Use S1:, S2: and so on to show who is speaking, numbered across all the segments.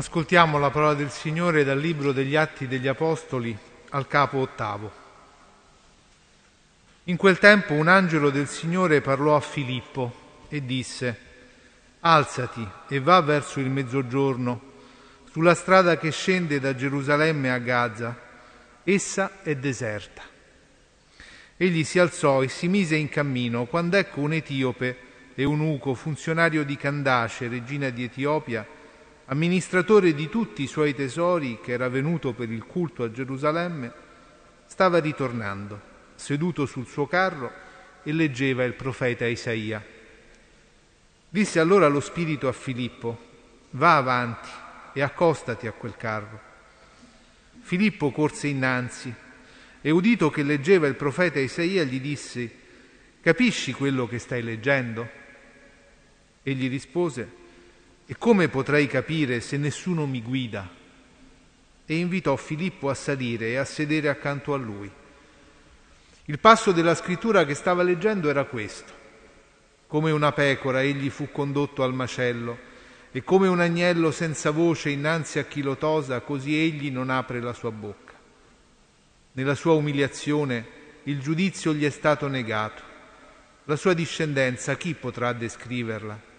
S1: Ascoltiamo la parola del Signore dal Libro degli Atti degli Apostoli al capo ottavo. In quel tempo un angelo del Signore parlò a Filippo e disse, Alzati e va verso il mezzogiorno, sulla strada che scende da Gerusalemme a Gaza. Essa è deserta. Egli si alzò e si mise in cammino, quando ecco un etiope, eunuco, funzionario di Candace, regina di Etiopia, amministratore di tutti i suoi tesori, che era venuto per il culto a Gerusalemme, stava ritornando, seduto sul suo carro e leggeva il profeta Isaia. Disse allora lo Spirito a Filippo, va avanti e accostati a quel carro. Filippo corse innanzi e udito che leggeva il profeta Isaia gli disse, capisci quello che stai leggendo? Egli rispose, e come potrei capire se nessuno mi guida? E invitò Filippo a salire e a sedere accanto a lui. Il passo della scrittura che stava leggendo era questo. Come una pecora egli fu condotto al macello e come un agnello senza voce innanzi a chi lo tosa, così egli non apre la sua bocca. Nella sua umiliazione il giudizio gli è stato negato. La sua discendenza chi potrà descriverla?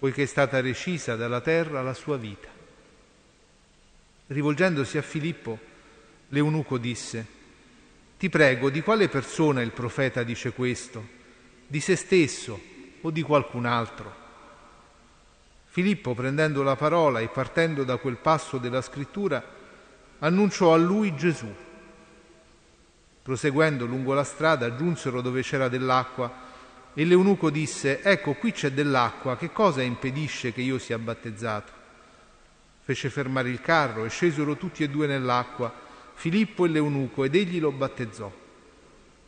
S1: Poiché è stata recisa dalla terra la sua vita. Rivolgendosi a Filippo, l'eunuco disse, Ti prego, di quale persona il profeta dice questo? Di se stesso o di qualcun altro? Filippo, prendendo la parola e partendo da quel passo della scrittura, annunciò a lui Gesù. Proseguendo lungo la strada, giunsero dove c'era dell'acqua e l'eunuco disse, ecco qui c'è dell'acqua, che cosa impedisce che io sia battezzato? Fece fermare il carro e scesero tutti e due nell'acqua, Filippo e l'eunuco, ed egli lo battezzò.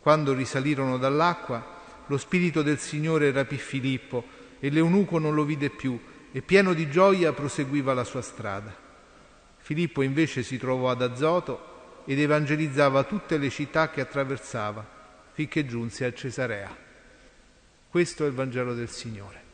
S1: Quando risalirono dall'acqua, lo Spirito del Signore rapì Filippo e l'eunuco non lo vide più e pieno di gioia proseguiva la sua strada. Filippo invece si trovò ad Azoto ed evangelizzava tutte le città che attraversava, finché giunse a Cesarea. Questo è il Vangelo del Signore.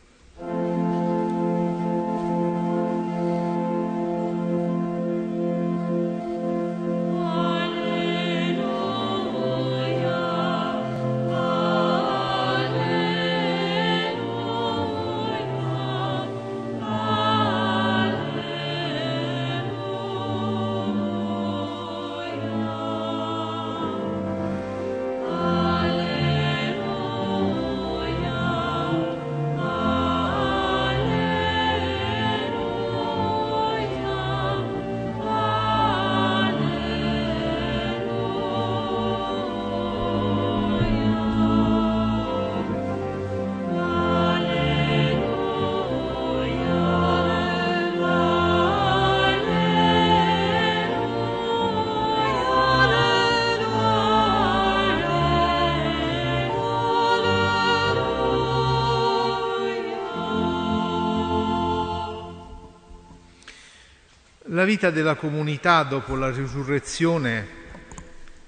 S1: La vita della comunità dopo la risurrezione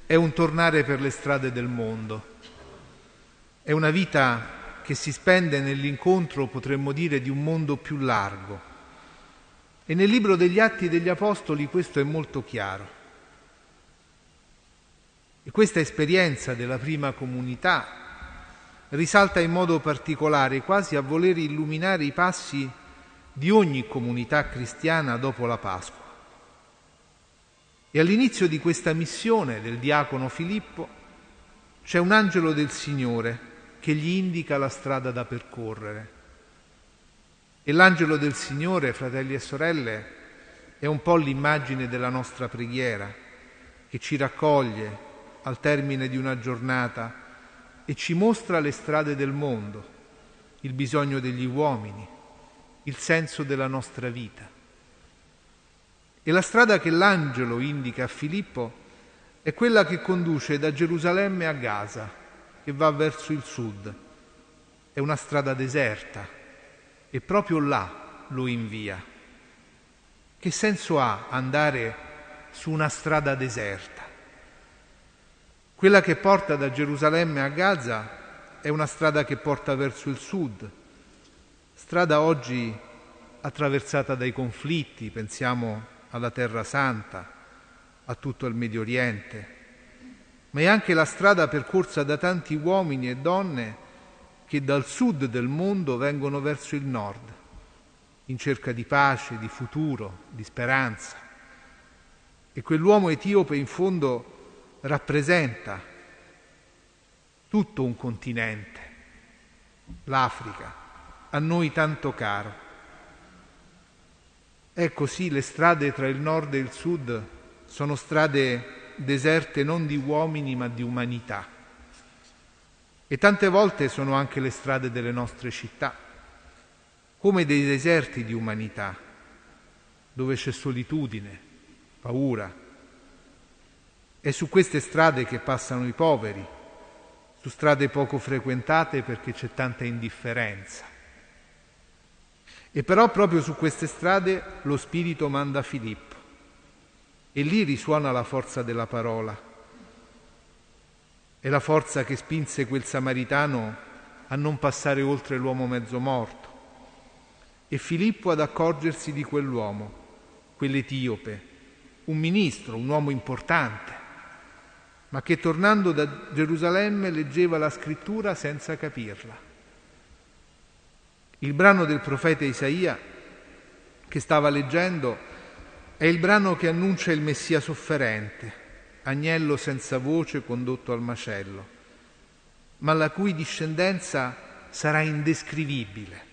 S1: è un tornare per le strade del mondo, è una vita che si spende nell'incontro, potremmo dire, di un mondo più largo. E nel libro degli Atti degli Apostoli questo è molto chiaro. E questa esperienza della prima comunità risalta in modo particolare, quasi a voler illuminare i passi di ogni comunità cristiana dopo la Pasqua. E all'inizio di questa missione del diacono Filippo c'è un angelo del Signore che gli indica la strada da percorrere. E l'angelo del Signore, fratelli e sorelle, è un po' l'immagine della nostra preghiera, che ci raccoglie al termine di una giornata e ci mostra le strade del mondo, il bisogno degli uomini, il senso della nostra vita. E la strada che l'angelo indica a Filippo è quella che conduce da Gerusalemme a Gaza, che va verso il sud. È una strada deserta e proprio là lo invia. Che senso ha andare su una strada deserta? Quella che porta da Gerusalemme a Gaza è una strada che porta verso il sud, strada oggi attraversata dai conflitti, pensiamo alla Terra Santa, a tutto il Medio Oriente, ma è anche la strada percorsa da tanti uomini e donne che dal sud del mondo vengono verso il nord, in cerca di pace, di futuro, di speranza. E quell'uomo etiope in fondo rappresenta tutto un continente, l'Africa, a noi tanto caro. Ecco sì, le strade tra il nord e il sud sono strade deserte non di uomini ma di umanità. E tante volte sono anche le strade delle nostre città, come dei deserti di umanità, dove c'è solitudine, paura. È su queste strade che passano i poveri, su strade poco frequentate perché c'è tanta indifferenza. E però proprio su queste strade lo Spirito manda Filippo. E lì risuona la forza della parola. È la forza che spinse quel samaritano a non passare oltre l'uomo mezzo morto. E Filippo ad accorgersi di quell'uomo, quell'etiope, un ministro, un uomo importante, ma che tornando da Gerusalemme leggeva la scrittura senza capirla. Il brano del profeta Isaia che stava leggendo è il brano che annuncia il Messia sofferente, agnello senza voce condotto al macello, ma la cui discendenza sarà indescrivibile.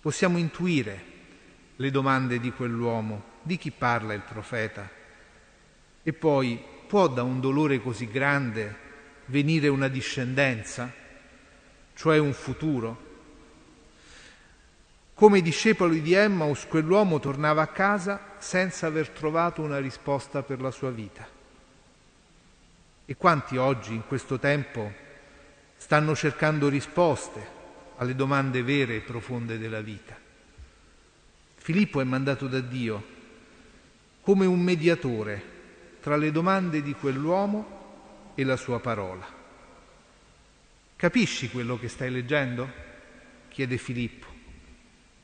S1: Possiamo intuire le domande di quell'uomo, di chi parla il profeta. E poi può da un dolore così grande venire una discendenza, cioè un futuro? Come discepoli di Emmaus, quell'uomo tornava a casa senza aver trovato una risposta per la sua vita. E quanti oggi, in questo tempo, stanno cercando risposte alle domande vere e profonde della vita? Filippo è mandato da Dio come un mediatore tra le domande di quell'uomo e la sua parola. Capisci quello che stai leggendo? chiede Filippo.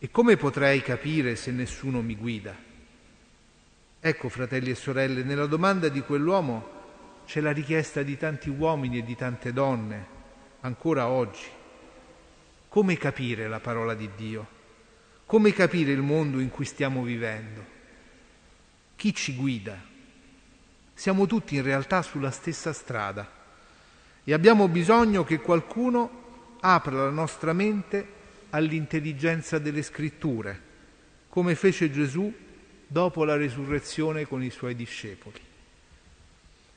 S1: E come potrei capire se nessuno mi guida? Ecco, fratelli e sorelle, nella domanda di quell'uomo c'è la richiesta di tanti uomini e di tante donne, ancora oggi. Come capire la parola di Dio? Come capire il mondo in cui stiamo vivendo? Chi ci guida? Siamo tutti in realtà sulla stessa strada e abbiamo bisogno che qualcuno apra la nostra mente all'intelligenza delle scritture, come fece Gesù dopo la risurrezione con i suoi discepoli.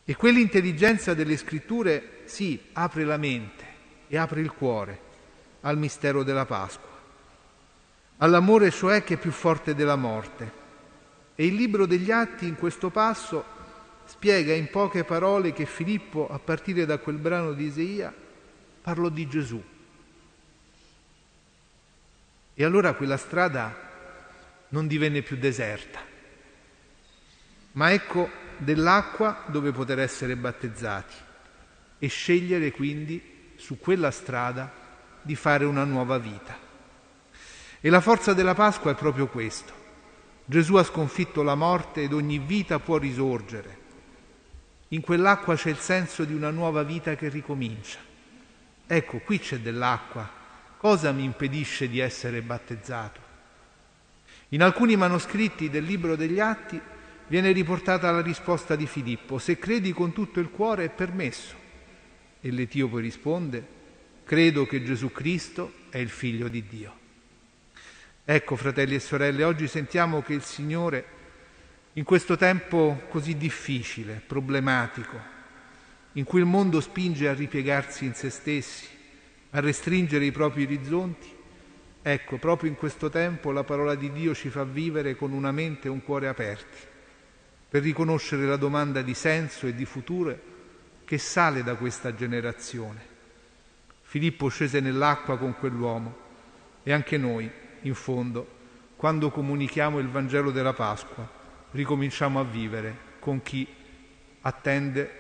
S1: E quell'intelligenza delle scritture, sì, apre la mente e apre il cuore al mistero della Pasqua, all'amore cioè che è più forte della morte. E il libro degli Atti in questo passo spiega in poche parole che Filippo, a partire da quel brano di Isaia, parlò di Gesù e allora quella strada non divenne più deserta, ma ecco dell'acqua dove poter essere battezzati e scegliere quindi su quella strada di fare una nuova vita. E la forza della Pasqua è proprio questo. Gesù ha sconfitto la morte ed ogni vita può risorgere. In quell'acqua c'è il senso di una nuova vita che ricomincia. Ecco, qui c'è dell'acqua Cosa mi impedisce di essere battezzato? In alcuni manoscritti del libro degli Atti viene riportata la risposta di Filippo, se credi con tutto il cuore è permesso. E l'Etiope risponde, credo che Gesù Cristo è il figlio di Dio. Ecco, fratelli e sorelle, oggi sentiamo che il Signore, in questo tempo così difficile, problematico, in cui il mondo spinge a ripiegarsi in se stessi, a restringere i propri orizzonti, ecco, proprio in questo tempo la parola di Dio ci fa vivere con una mente e un cuore aperti, per riconoscere la domanda di senso e di futuro che sale da questa generazione. Filippo scese nell'acqua con quell'uomo e anche noi, in fondo, quando comunichiamo il Vangelo della Pasqua, ricominciamo a vivere con chi attende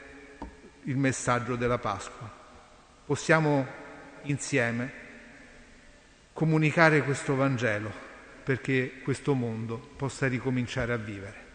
S1: il messaggio della Pasqua. Possiamo insieme comunicare questo Vangelo perché questo mondo possa ricominciare a vivere.